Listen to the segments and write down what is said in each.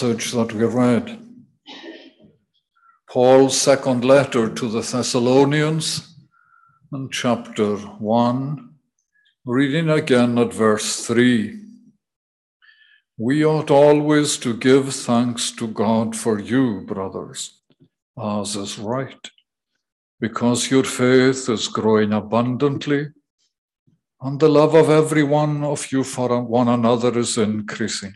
passage that we read. Paul's second letter to the Thessalonians and chapter 1, reading again at verse 3. We ought always to give thanks to God for you, brothers, as is right, because your faith is growing abundantly and the love of every one of you for one another is increasing.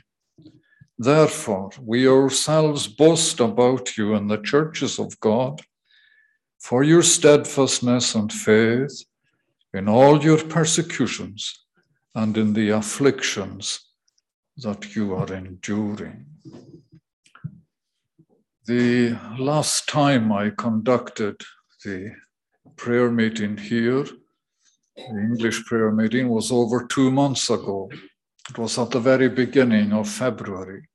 Therefore, we ourselves boast about you in the churches of God for your steadfastness and faith in all your persecutions and in the afflictions that you are enduring. The last time I conducted the prayer meeting here, the English prayer meeting, was over two months ago. It was at the very beginning of February.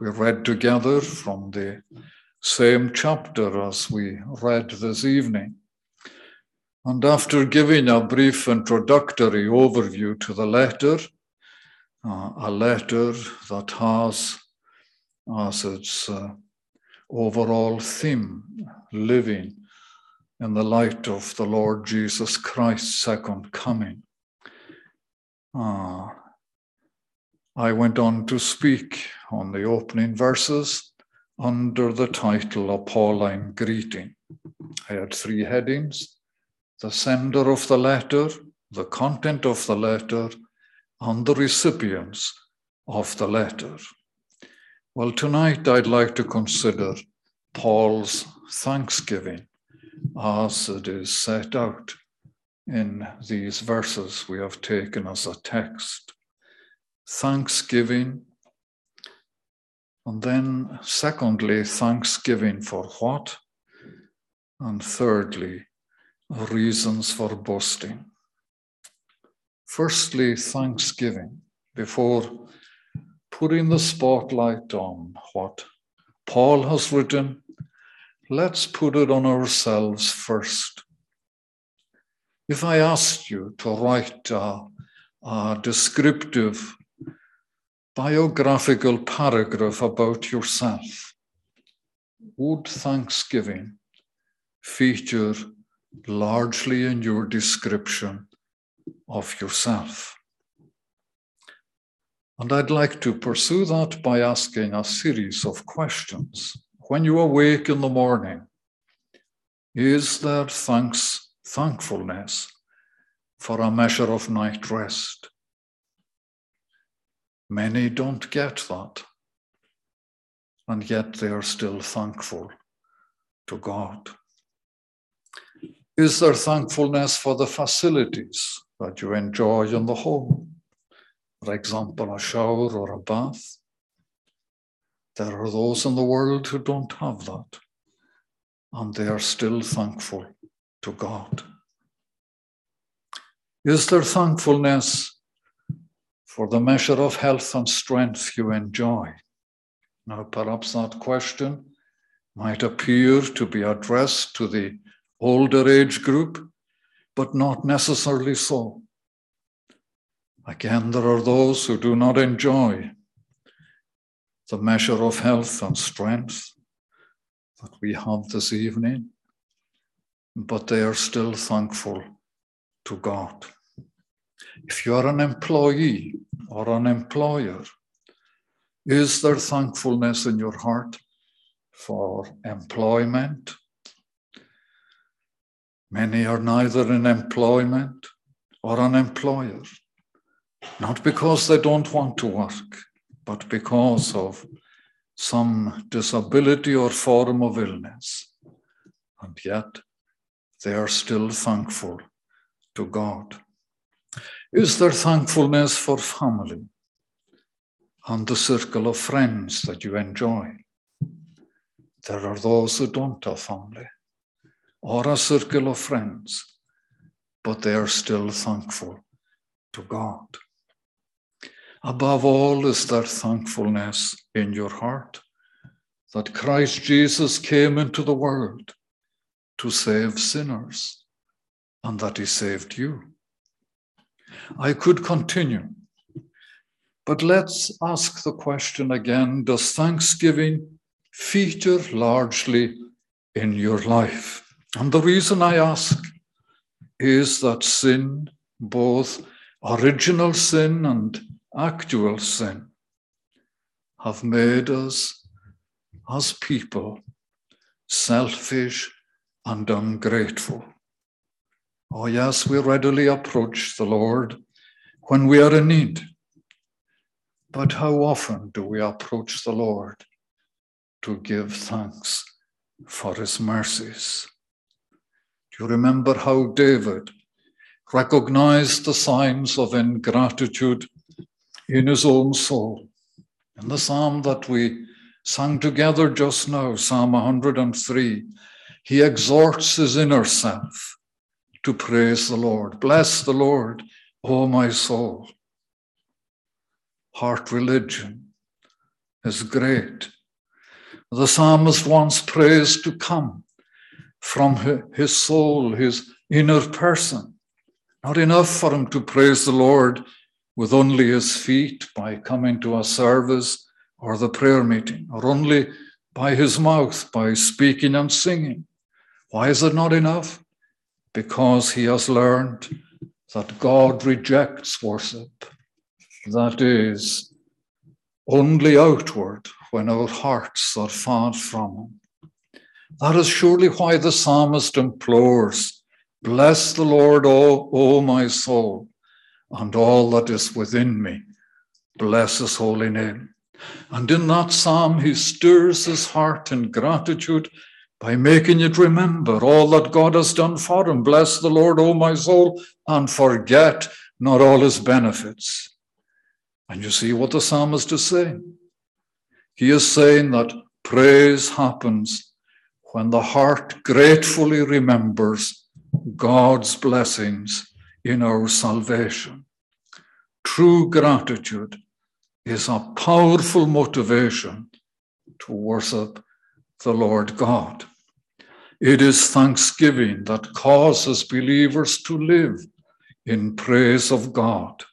We read together from the same chapter as we read this evening. And after giving a brief introductory overview to the letter, uh, a letter that has as its uh, overall theme living in the light of the Lord Jesus Christ's second coming. Uh, I went on to speak on the opening verses under the title A Pauline Greeting. I had three headings the sender of the letter, the content of the letter, and the recipients of the letter. Well, tonight I'd like to consider Paul's thanksgiving as it is set out in these verses we have taken as a text thanksgiving. And then, secondly, thanksgiving for what? And thirdly, reasons for boasting. Firstly, thanksgiving before putting the spotlight on what Paul has written. Let's put it on ourselves first. If I asked you to write a, a descriptive biographical paragraph about yourself, would Thanksgiving feature largely in your description of yourself? And I'd like to pursue that by asking a series of questions. When you awake in the morning, is there thanks, thankfulness for a measure of night rest? Many don't get that. And yet they are still thankful to God. Is there thankfulness for the facilities that you enjoy in the home? For example, a shower or a bath? There are those in the world who don't have that, and they are still thankful to God. Is there thankfulness for the measure of health and strength you enjoy. Now, perhaps that question might appear to be addressed to the older age group, but not necessarily so. Again, there are those who do not enjoy the measure of health and strength that we have this evening, but they are still thankful to God. If you are an employee or an employer, is there thankfulness in your heart for employment? Many are neither in employment or an employer, not because they don't want to work, but because of some disability or form of illness. And yet they are still thankful to God. Is there thankfulness for family and the circle of friends that you enjoy? There are those who don't have family or a circle of friends, but they are still thankful to God. Above all, is there thankfulness in your heart that Christ Jesus came into the world to save sinners and that he saved you? I could continue, But let's ask the question again Does thanksgiving feature largely in your life? And the reason I ask is that sin, both original sin and actual sin, have made us as people selfish and ungrateful. Oh, yes, we readily approach the Lord when we are in need. But how often do we approach the Lord to give thanks for his mercies? Do you remember how David recognized the signs of ingratitude in his own soul? In the psalm that we sang together just now, Psalm 103, he exhorts his inner self to praise the Lord. Bless the Lord, O my soul. Heart religion is great. The psalmist wants praise to come from his soul, his inner person. Not enough for him to praise the Lord with only his feet by coming to a service or the prayer meeting, or only by his mouth by speaking and singing. Why is it not enough? Because he has learned that God rejects worship. That is only outward when our hearts are far from him. That is surely why the psalmist implores, Bless the Lord, O, o my soul, and all that is within me. Bless his holy name. And in that psalm, he stirs his heart in gratitude by making it remember all that God has done for him. Bless the Lord, O my soul, and forget not all his benefits. And you see what the psalmist is saying. He is saying that praise happens when the heart gratefully remembers God's blessings in our salvation. True gratitude is a powerful motivation to worship the Lord God. It is thanksgiving that causes believers to live in praise of God.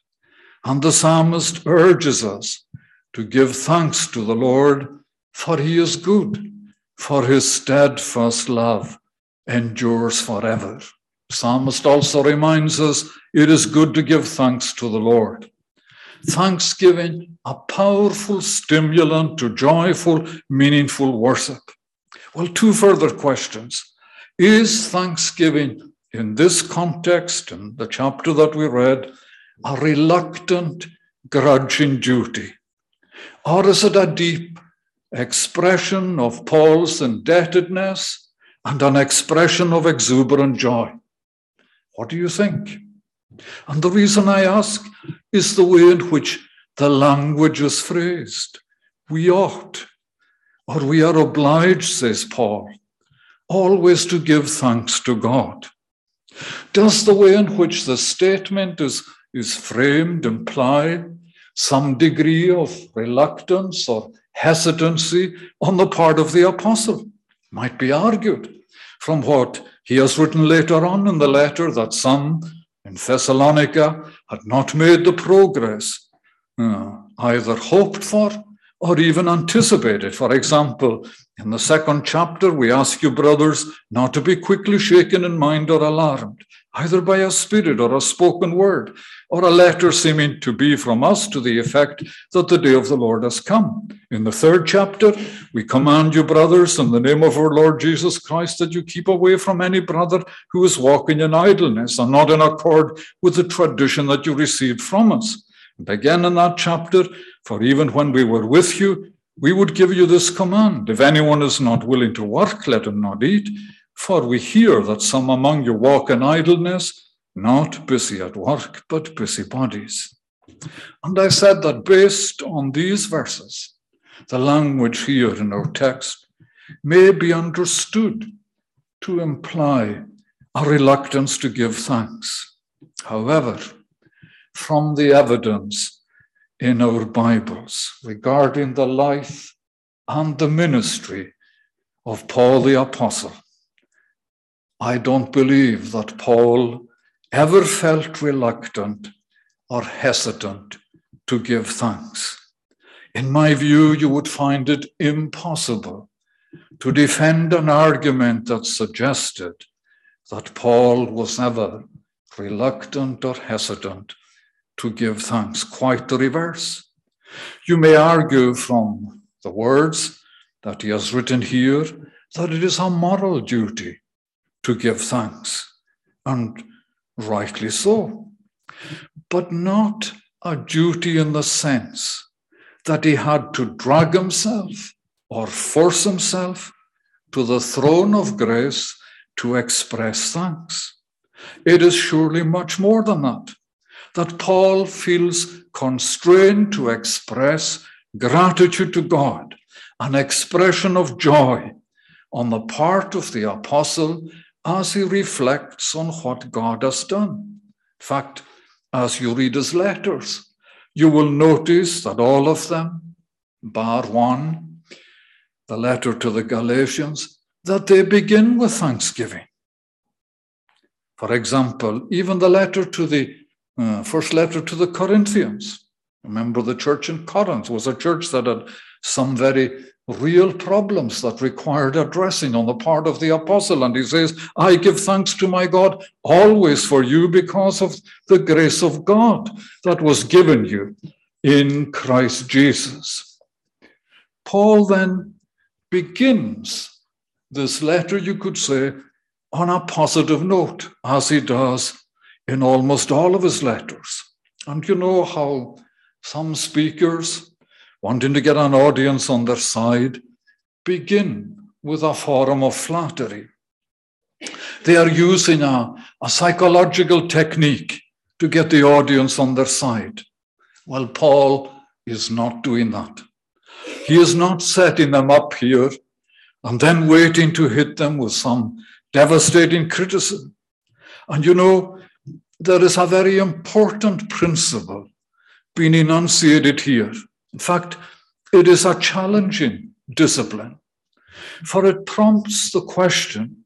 And the psalmist urges us to give thanks to the Lord, for he is good, for his steadfast love endures forever. Psalmist also reminds us it is good to give thanks to the Lord. Thanksgiving, a powerful stimulant to joyful, meaningful worship. Well, two further questions. Is thanksgiving in this context, in the chapter that we read, a reluctant, grudging duty? Or is it a deep expression of Paul's indebtedness and an expression of exuberant joy? What do you think? And the reason I ask is the way in which the language is phrased. We ought, or we are obliged, says Paul, always to give thanks to God. Does the way in which the statement is, is framed imply some degree of reluctance or hesitancy on the part of the apostle? Might be argued from what he has written later on in the letter that some in Thessalonica had not made the progress uh, either hoped for or even anticipated. For example, in the second chapter, we ask you, brothers, not to be quickly shaken in mind or alarmed, either by a spirit or a spoken word, or a letter seeming to be from us to the effect that the day of the Lord has come. In the third chapter, we command you, brothers, in the name of our Lord Jesus Christ, that you keep away from any brother who is walking in idleness and not in accord with the tradition that you received from us. And again in that chapter, for even when we were with you, we would give you this command if anyone is not willing to work, let him not eat. For we hear that some among you walk in idleness, not busy at work, but busy bodies. And I said that based on these verses, the language here in our text may be understood to imply a reluctance to give thanks. However, from the evidence in our Bibles regarding the life and the ministry of Paul the Apostle. I don't believe that Paul ever felt reluctant or hesitant to give thanks. In my view, you would find it impossible to defend an argument that suggested that Paul was ever reluctant or hesitant to give thanks. Quite the reverse. You may argue from the words that he has written here that it is a moral duty to give thanks, and rightly so, but not a duty in the sense that he had to drag himself or force himself to the throne of grace to express thanks. It is surely much more than that, that Paul feels constrained to express gratitude to God, an expression of joy on the part of the apostle as he reflects on what God has done. In fact, as you read his letters, you will notice that all of them, bar one, the letter to the Galatians, that they begin with thanksgiving. For example, even the letter to the uh, first letter to the Corinthians. Remember, the church in Corinth was a church that had some very real problems that required addressing on the part of the apostle. And he says, I give thanks to my God always for you because of the grace of God that was given you in Christ Jesus. Paul then begins this letter, you could say, on a positive note, as he does in almost all of his letters. And you know how some speakers wanting to get an audience on their side, begin with a form of flattery. They are using a, a psychological technique to get the audience on their side. Well, Paul is not doing that. He is not setting them up here and then waiting to hit them with some devastating criticism. And you know, there is a very important principle being enunciated here. In fact, it is a challenging discipline, for it prompts the question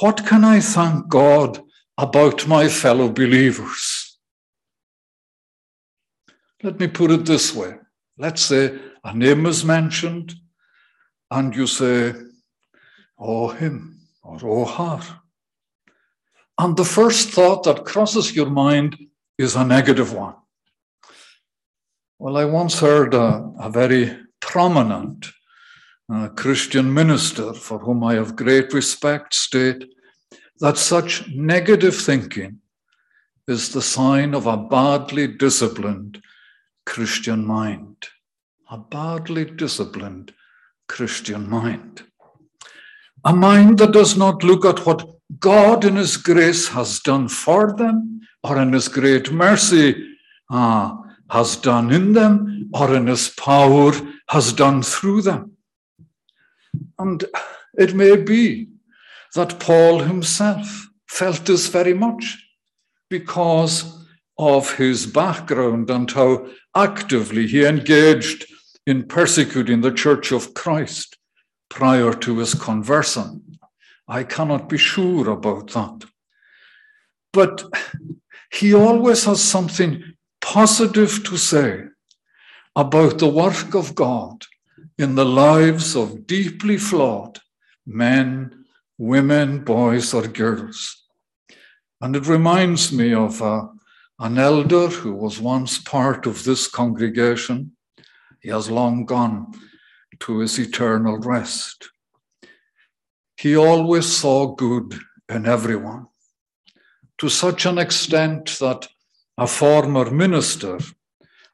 what can I thank God about my fellow believers? Let me put it this way. Let's say a name is mentioned, and you say, Oh, him, or oh, her. And the first thought that crosses your mind is a negative one. Well, I once heard a, a very prominent uh, Christian minister, for whom I have great respect, state that such negative thinking is the sign of a badly disciplined Christian mind. A badly disciplined Christian mind. A mind that does not look at what God in His grace has done for them or in His great mercy ah, has done in them or in his power has done through them. And it may be that Paul himself felt this very much because of his background and how actively he engaged in persecuting the Church of Christ prior to his conversion. I cannot be sure about that. But he always has something positive to say about the work of God in the lives of deeply flawed men, women, boys, or girls. And it reminds me of uh, an elder who was once part of this congregation. He has long gone to his eternal rest. He always saw good in everyone to such an extent that a former minister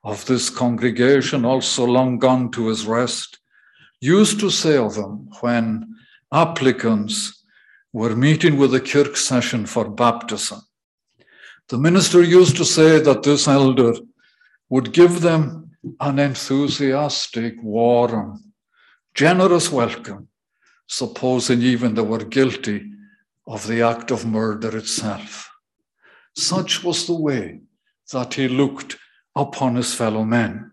of this congregation, also long gone to his rest, used to say of them when applicants were meeting with the kirk session for baptism. The minister used to say that this elder would give them an enthusiastic, warm, generous welcome, supposing even they were guilty of the act of murder itself. Such was the way that he looked upon his fellow men.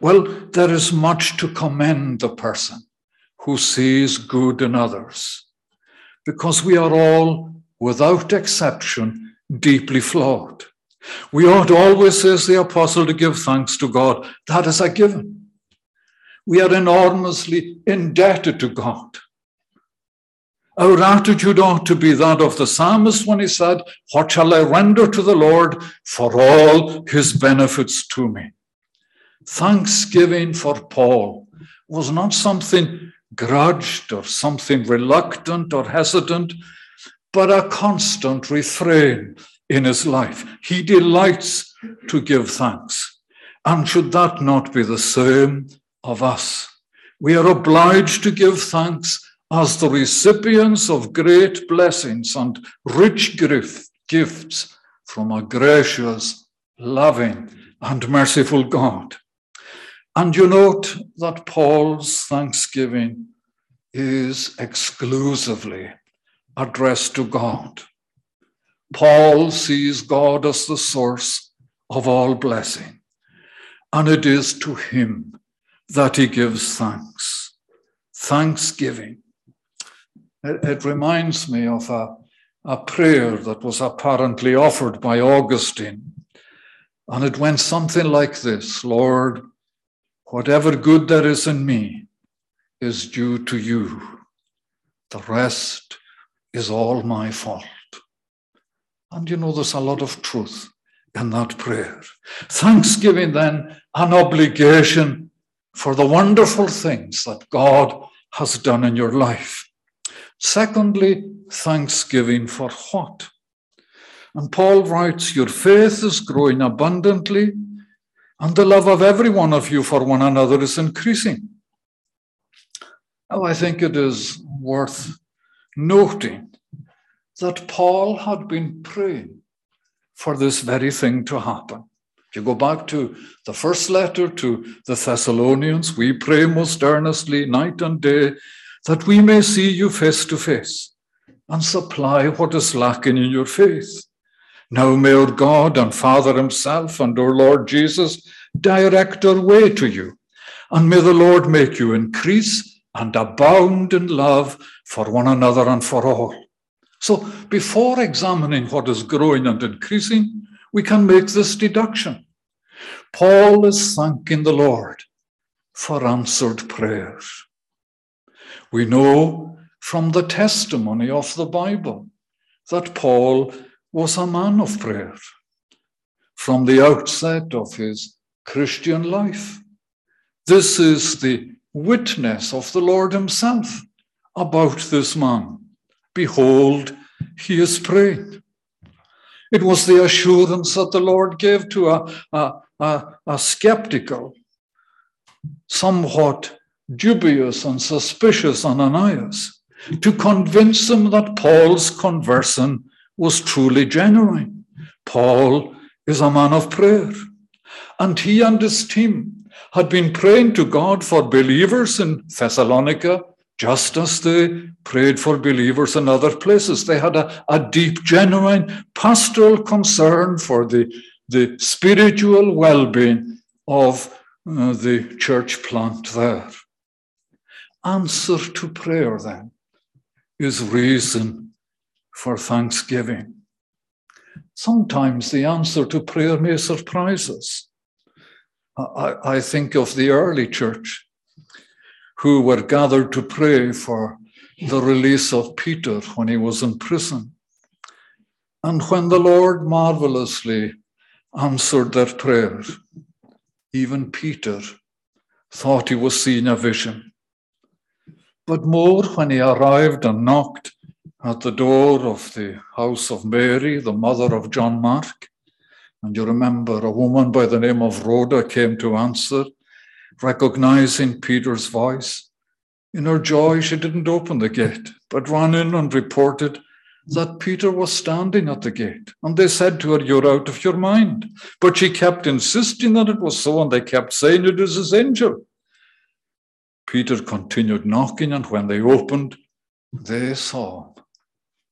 Well, there is much to commend the person who sees good in others, because we are all, without exception, deeply flawed. We ought always, says the apostle, to give thanks to God. That is a given. We are enormously indebted to God. Our attitude ought to be that of the psalmist when he said, What shall I render to the Lord for all his benefits to me? Thanksgiving for Paul was not something grudged or something reluctant or hesitant, but a constant refrain in his life. He delights to give thanks. And should that not be the same of us? We are obliged to give thanks as the recipients of great blessings and rich gifts from a gracious, loving, and merciful God. And you note that Paul's thanksgiving is exclusively addressed to God. Paul sees God as the source of all blessing, and it is to him that he gives thanks. Thanksgiving it, it reminds me of a, a prayer that was apparently offered by Augustine. And it went something like this Lord, whatever good there is in me is due to you. The rest is all my fault. And you know, there's a lot of truth in that prayer. Thanksgiving, then, an obligation for the wonderful things that God has done in your life. Secondly, thanksgiving for what? And Paul writes, Your faith is growing abundantly, and the love of every one of you for one another is increasing. Now, I think it is worth noting that Paul had been praying for this very thing to happen. If you go back to the first letter to the Thessalonians, we pray most earnestly night and day that we may see you face to face and supply what is lacking in your faith. Now may our God and Father Himself and our Lord Jesus direct our way to you, and may the Lord make you increase and abound in love for one another and for all. So, before examining what is growing and increasing, we can make this deduction. Paul is thanking the Lord for answered prayers. We know from the testimony of the Bible that Paul was a man of prayer from the outset of his Christian life. This is the witness of the Lord Himself about this man. Behold, he is praying. It was the assurance that the Lord gave to a, a, a, a skeptical, somewhat dubious and suspicious Ananias to convince him that Paul's conversion was truly genuine. Paul is a man of prayer. And he and his team had been praying to God for believers in Thessalonica, just as they prayed for believers in other places. They had a, a deep, genuine pastoral concern for the, the spiritual well being of uh, the church plant there answer to prayer then is reason for thanksgiving. Sometimes the answer to prayer may surprise us. I, I, think of the early church who were gathered to pray for the release of Peter when he was in prison. And when the Lord marvelously answered their prayer, even Peter thought he was seeing a vision but more when he arrived and knocked at the door of the house of Mary, the mother of John Mark. And you remember a woman by the name of Rhoda came to answer, recognizing Peter's voice. In her joy, she didn't open the gate, but ran in and reported that Peter was standing at the gate. And they said to her, You're out of your mind. But she kept insisting that it was so, and they kept saying, It is his angel. Peter continued knocking, and when they opened, they saw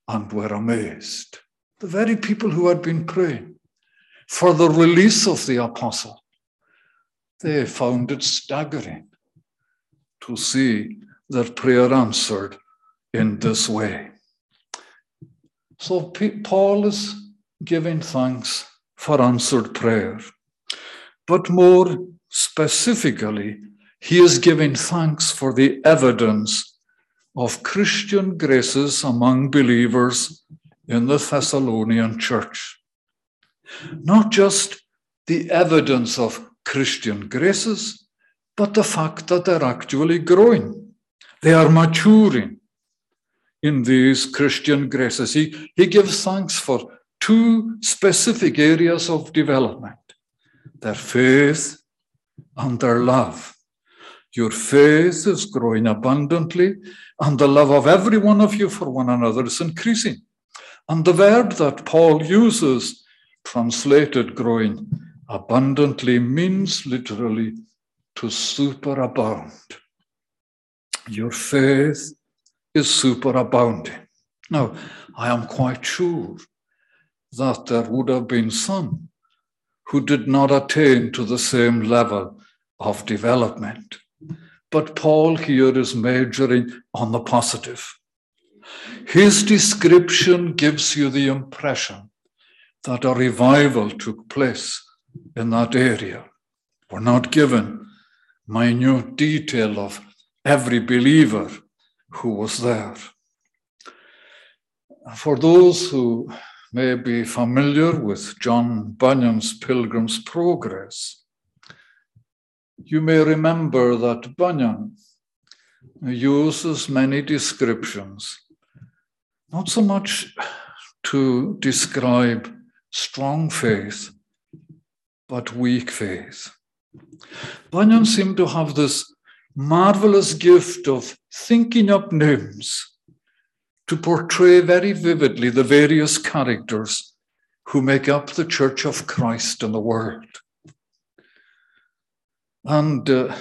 and were amazed. The very people who had been praying for the release of the apostle, they found it staggering to see their prayer answered in this way. So Paul is giving thanks for answered prayer. But more specifically, he is giving thanks for the evidence of Christian graces among believers in the Thessalonian church. Not just the evidence of Christian graces, but the fact that they're actually growing. They are maturing in these Christian graces. He, he gives thanks for two specific areas of development their faith and their love. Your faith is growing abundantly, and the love of every one of you for one another is increasing. And the verb that Paul uses, translated growing abundantly, means literally to superabound. Your faith is superabounding. Now, I am quite sure that there would have been some who did not attain to the same level of development. But Paul here is majoring on the positive. His description gives you the impression that a revival took place in that area. We're not given minute detail of every believer who was there. For those who may be familiar with John Bunyan's Pilgrim's Progress, you may remember that Bunyan uses many descriptions, not so much to describe strong faith, but weak faith. Bunyan seemed to have this marvelous gift of thinking up names to portray very vividly the various characters who make up the Church of Christ in the world. And uh,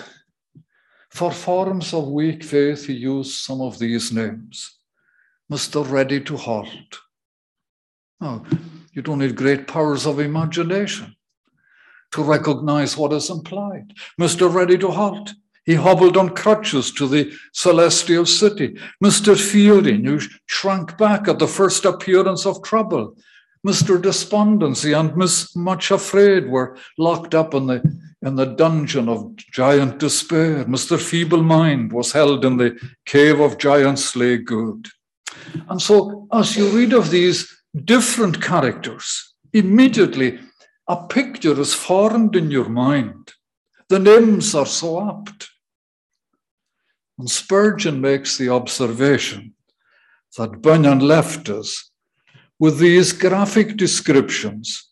for forms of weak faith, he used some of these names. Mr. Ready to Halt. Oh, you don't need great powers of imagination to recognize what is implied. Mr. Ready to Halt. He hobbled on crutches to the celestial city. Mr. Fielding, who shrank back at the first appearance of trouble. Mr. Despondency and Miss Much Afraid were locked up in the, in the dungeon of giant despair. Mr. Feeble Mind was held in the cave of giant slay good. And so, as you read of these different characters, immediately a picture is formed in your mind. The names are so apt. And Spurgeon makes the observation that Bunyan left us with these graphic descriptions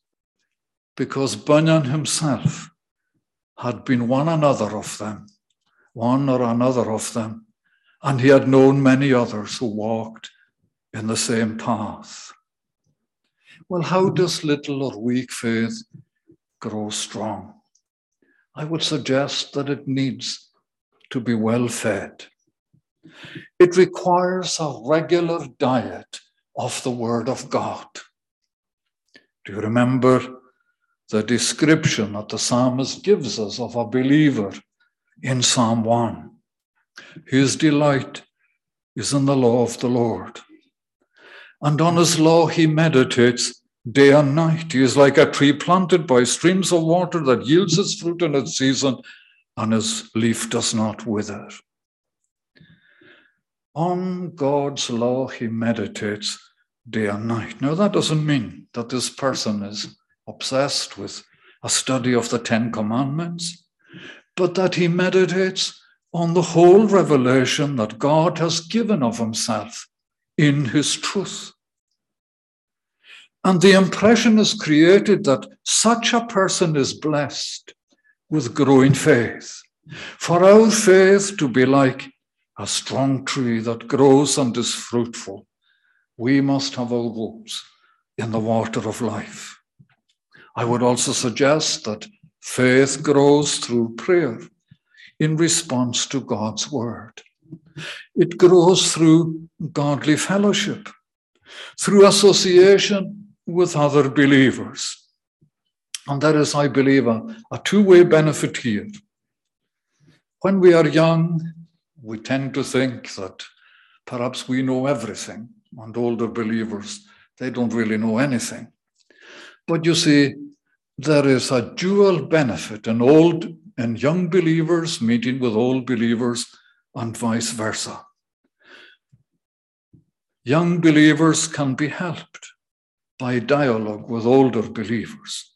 because Bunyan himself had been one another of them, one or another of them, and he had known many others who walked in the same path. Well, how does little or weak faith grow strong? I would suggest that it needs to be well fed. It requires a regular diet of the Word of God. Do you remember the description that the psalmist gives us of a believer in Psalm 1? His delight is in the law of the Lord. And on his law he meditates day and night. He is like a tree planted by streams of water that yields its fruit in its season, and his leaf does not wither. On God's law he meditates day and night. Now, that doesn't mean that this person is obsessed with a study of the Ten Commandments, but that he meditates on the whole revelation that God has given of himself in his truth. And the impression is created that such a person is blessed with growing faith. For our faith to be like a strong tree that grows and is fruitful, we must have our roots in the water of life. I would also suggest that faith grows through prayer in response to God's word. It grows through godly fellowship, through association with other believers. And there is, I believe, a, a two way benefit here. When we are young, we tend to think that perhaps we know everything and older believers, they don't really know anything. But you see, there is a dual benefit in old and young believers meeting with old believers and vice versa. Young believers can be helped by dialogue with older believers.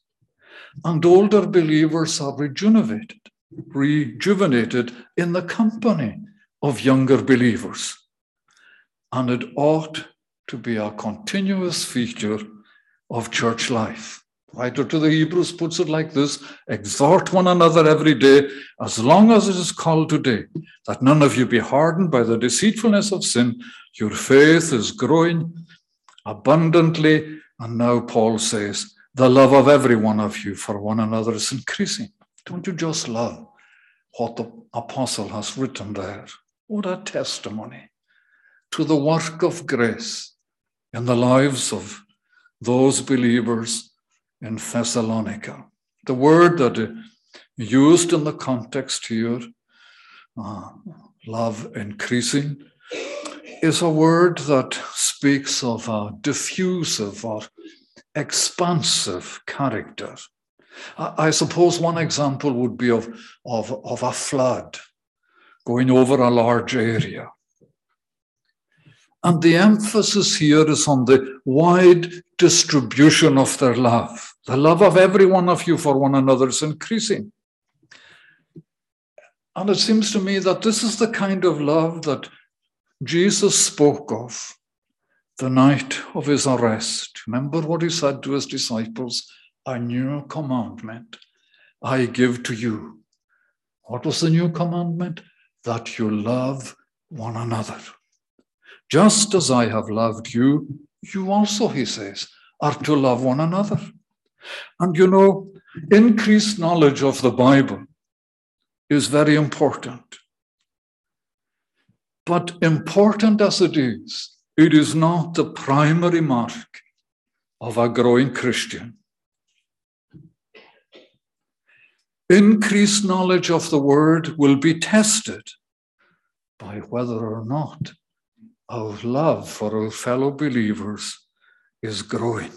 And older believers are rejuvenated, rejuvenated in the company of younger believers. And it ought to be a continuous feature of church life. Writer to the Hebrews puts it like this exhort one another every day, as long as it is called today, that none of you be hardened by the deceitfulness of sin. Your faith is growing abundantly. And now Paul says, the love of every one of you for one another is increasing. Don't you just love what the apostle has written there? What a testimony to the work of grace in the lives of those believers in Thessalonica. The word that used in the context here, uh, love increasing, is a word that speaks of a diffusive or expansive character. I, I suppose one example would be of, of, of a flood going over a large area. And the emphasis here is on the wide distribution of their love. The love of every one of you for one another is increasing. And it seems to me that this is the kind of love that Jesus spoke of the night of his arrest. Remember what he said to his disciples A new commandment I give to you. What was the new commandment? That you love one another. Just as I have loved you, you also, he says, are to love one another. And you know, increased knowledge of the Bible is very important. But important as it is, it is not the primary mark of a growing Christian. Increased knowledge of the word will be tested by whether or not our love for our fellow believers is growing.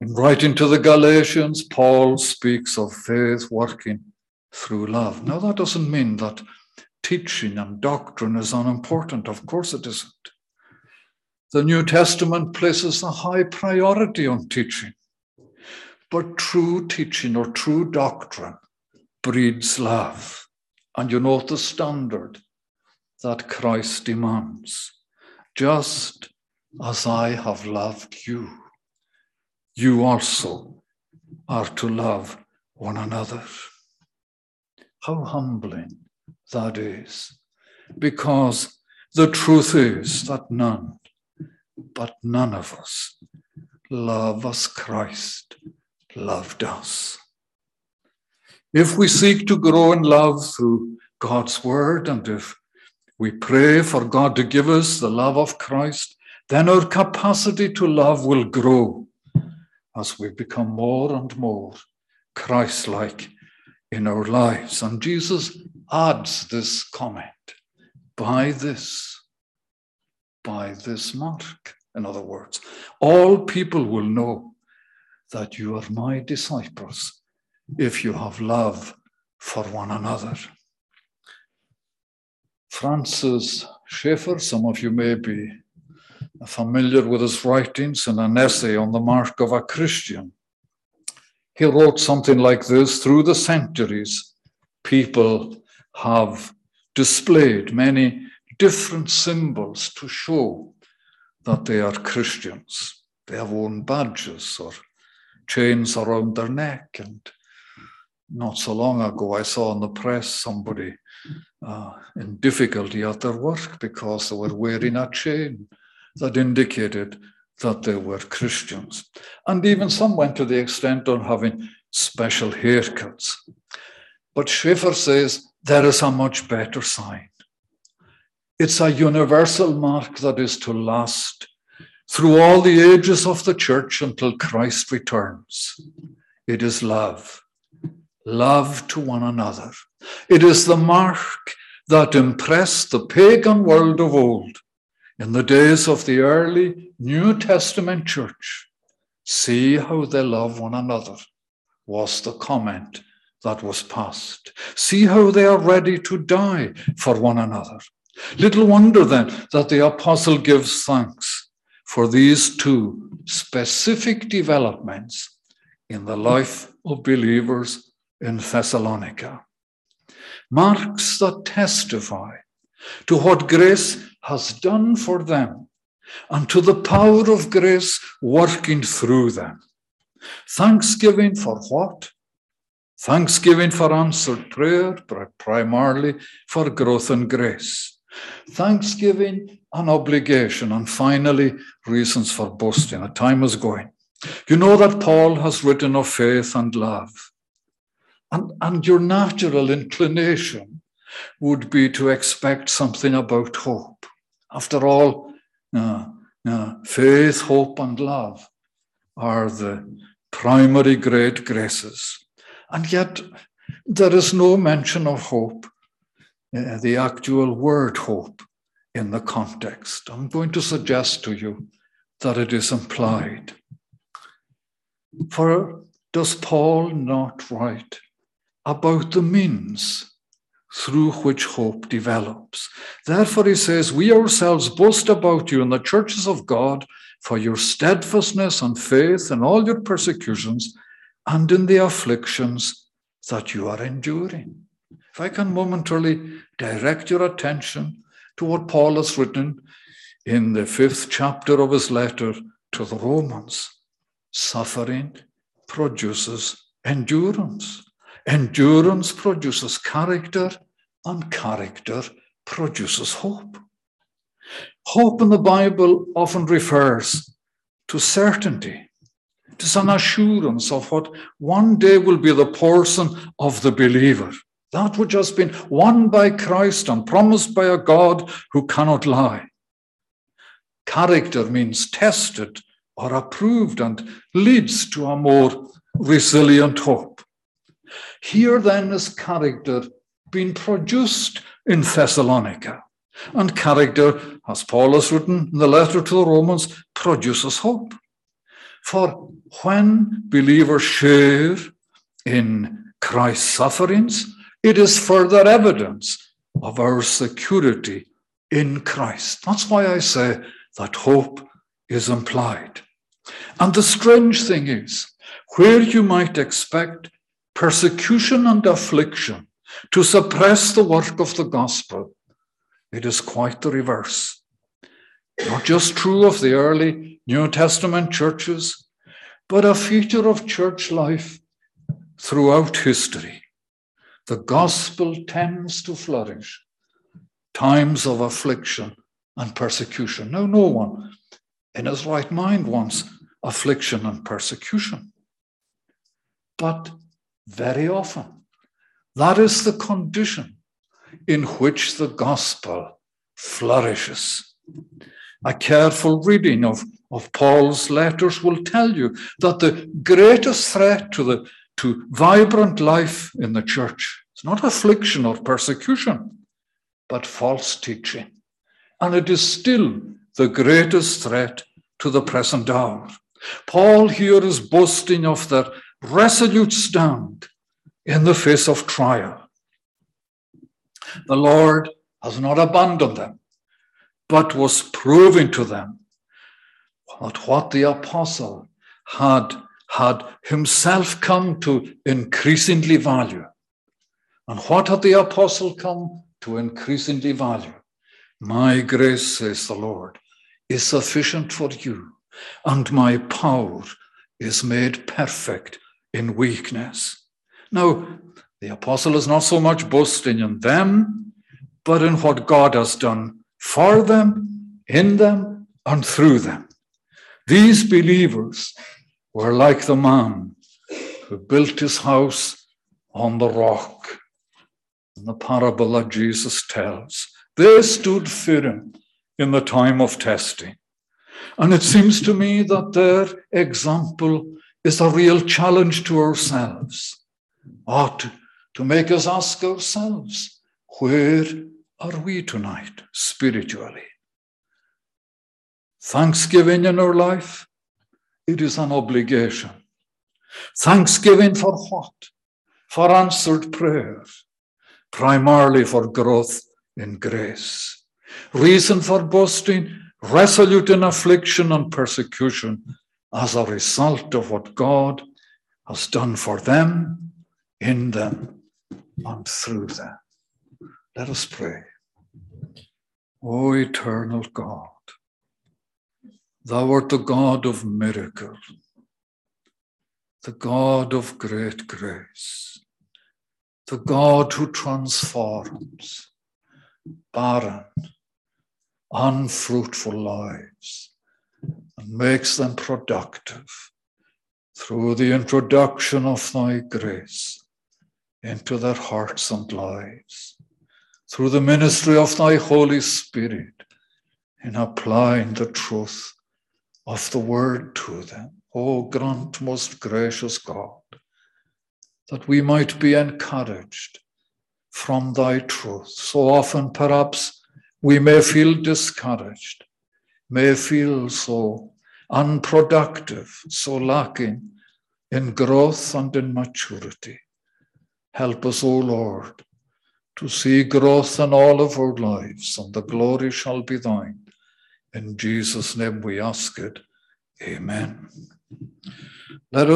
In writing to the Galatians, Paul speaks of faith working through love. Now, that doesn't mean that teaching and doctrine is unimportant. Of course, it isn't. The New Testament places a high priority on teaching. But true teaching or true doctrine breeds love. And you note the standard that Christ demands. Just as I have loved you, you also are to love one another. How humbling that is, because the truth is that none, but none of us love as Christ loved us. If we seek to grow in love through God's word and if we pray for God to give us the love of Christ, then our capacity to love will grow as we become more and more Christ like in our lives. And Jesus adds this comment by this, by this mark. In other words, all people will know that you are my disciples if you have love for one another. Francis Schaeffer, some of you may be familiar with his writings in an essay on the mark of a Christian. He wrote something like this Through the centuries, people have displayed many different symbols to show that they are Christians. They have worn badges or chains around their neck. And not so long ago, I saw in the press somebody uh, in difficulty at their work because they were wearing a chain that indicated that they were Christians. And even some went to the extent of having special haircuts. But Schaeffer says there is a much better sign. It's a universal mark that is to last through all the ages of the church until Christ returns. It is love love to one another. It is the mark that impressed the pagan world of old in the days of the early New Testament church See how they love one another, was the comment that was passed. See how they are ready to die for one another. Little wonder then that the apostle gives thanks for these two specific developments in the life of believers in Thessalonica. Marks that testify to what grace has done for them and to the power of grace working through them. Thanksgiving for what? Thanksgiving for answered prayer, primarily for growth and grace. Thanksgiving and obligation, and finally, reasons for boasting. A time is going. You know that Paul has written of faith and love. And, and your natural inclination would be to expect something about hope. After all, uh, uh, faith, hope, and love are the primary great graces. And yet, there is no mention of hope, uh, the actual word hope, in the context. I'm going to suggest to you that it is implied. For does Paul not write about the means through which hope develops? Therefore, he says, We ourselves boast about you in the churches of God for your steadfastness and faith in all your persecutions and in the afflictions that you are enduring. If I can momentarily direct your attention to what Paul has written in the fifth chapter of his letter to the Romans suffering produces endurance. Endurance produces character, and character produces hope. Hope in the Bible often refers to certainty. It is an assurance of what one day will be the portion of the believer, that which has been won by Christ and promised by a God who cannot lie. Character means tested or approved and leads to a more resilient hope. Here then is character being produced in Thessalonica. And character, as Paul has written in the letter to the Romans, produces hope. For when believers share in Christ's sufferings, it is further evidence of our security in Christ. That's why I say that hope is implied. And the strange thing is, where you might expect persecution and affliction to suppress the work of the gospel, it is quite the reverse. Not just true of the early New Testament churches, but a feature of church life throughout history. The gospel tends to flourish times of affliction and persecution. Now, no one in his right mind wants affliction and persecution. But very often, that is the condition in which the gospel flourishes. A careful reading of, of Paul's letters will tell you that the greatest threat to, the, to vibrant life in the church is not affliction or persecution, but false teaching. And it is still the greatest threat to the present hour. Paul here is boasting of their resolute stand in the face of trial. The Lord has not abandoned them, but was proving to them that what the apostle had had himself come to increasingly value. And what had the apostle come to increasingly value? My grace, says the Lord, is sufficient for you, and my power is made perfect in weakness. Now, the apostle is not so much boasting in them, but in what God has done for them, in them, and through them. These believers were like the man who built his house on the rock in the parable that Jesus tells. They stood firm in the time of testing. And it seems to me that their example is a real challenge to ourselves, to, to make us ask ourselves, where are we tonight spiritually? Thanksgiving in our life, it is an obligation. Thanksgiving for what? For answered prayer, primarily for growth in grace. Reason for boasting, resolute in affliction and persecution as a result of what God has done for them, in them, and through them. Let us pray. O eternal God, thou art the God of miracles, the God of great grace, the God who transforms barren, unfruitful lives and makes them productive through the introduction of thy grace into their hearts and lives, through the ministry of thy Holy Spirit in applying the truth of the word to them. O grant, most gracious God, that we might be encouraged from thy truth. So often, perhaps, we may feel discouraged, may feel so unproductive, so lacking in growth and in maturity. Help us, O Lord, to see growth in all of our lives, and the glory shall be thine. In Jesus' name we ask it. Amen. Let us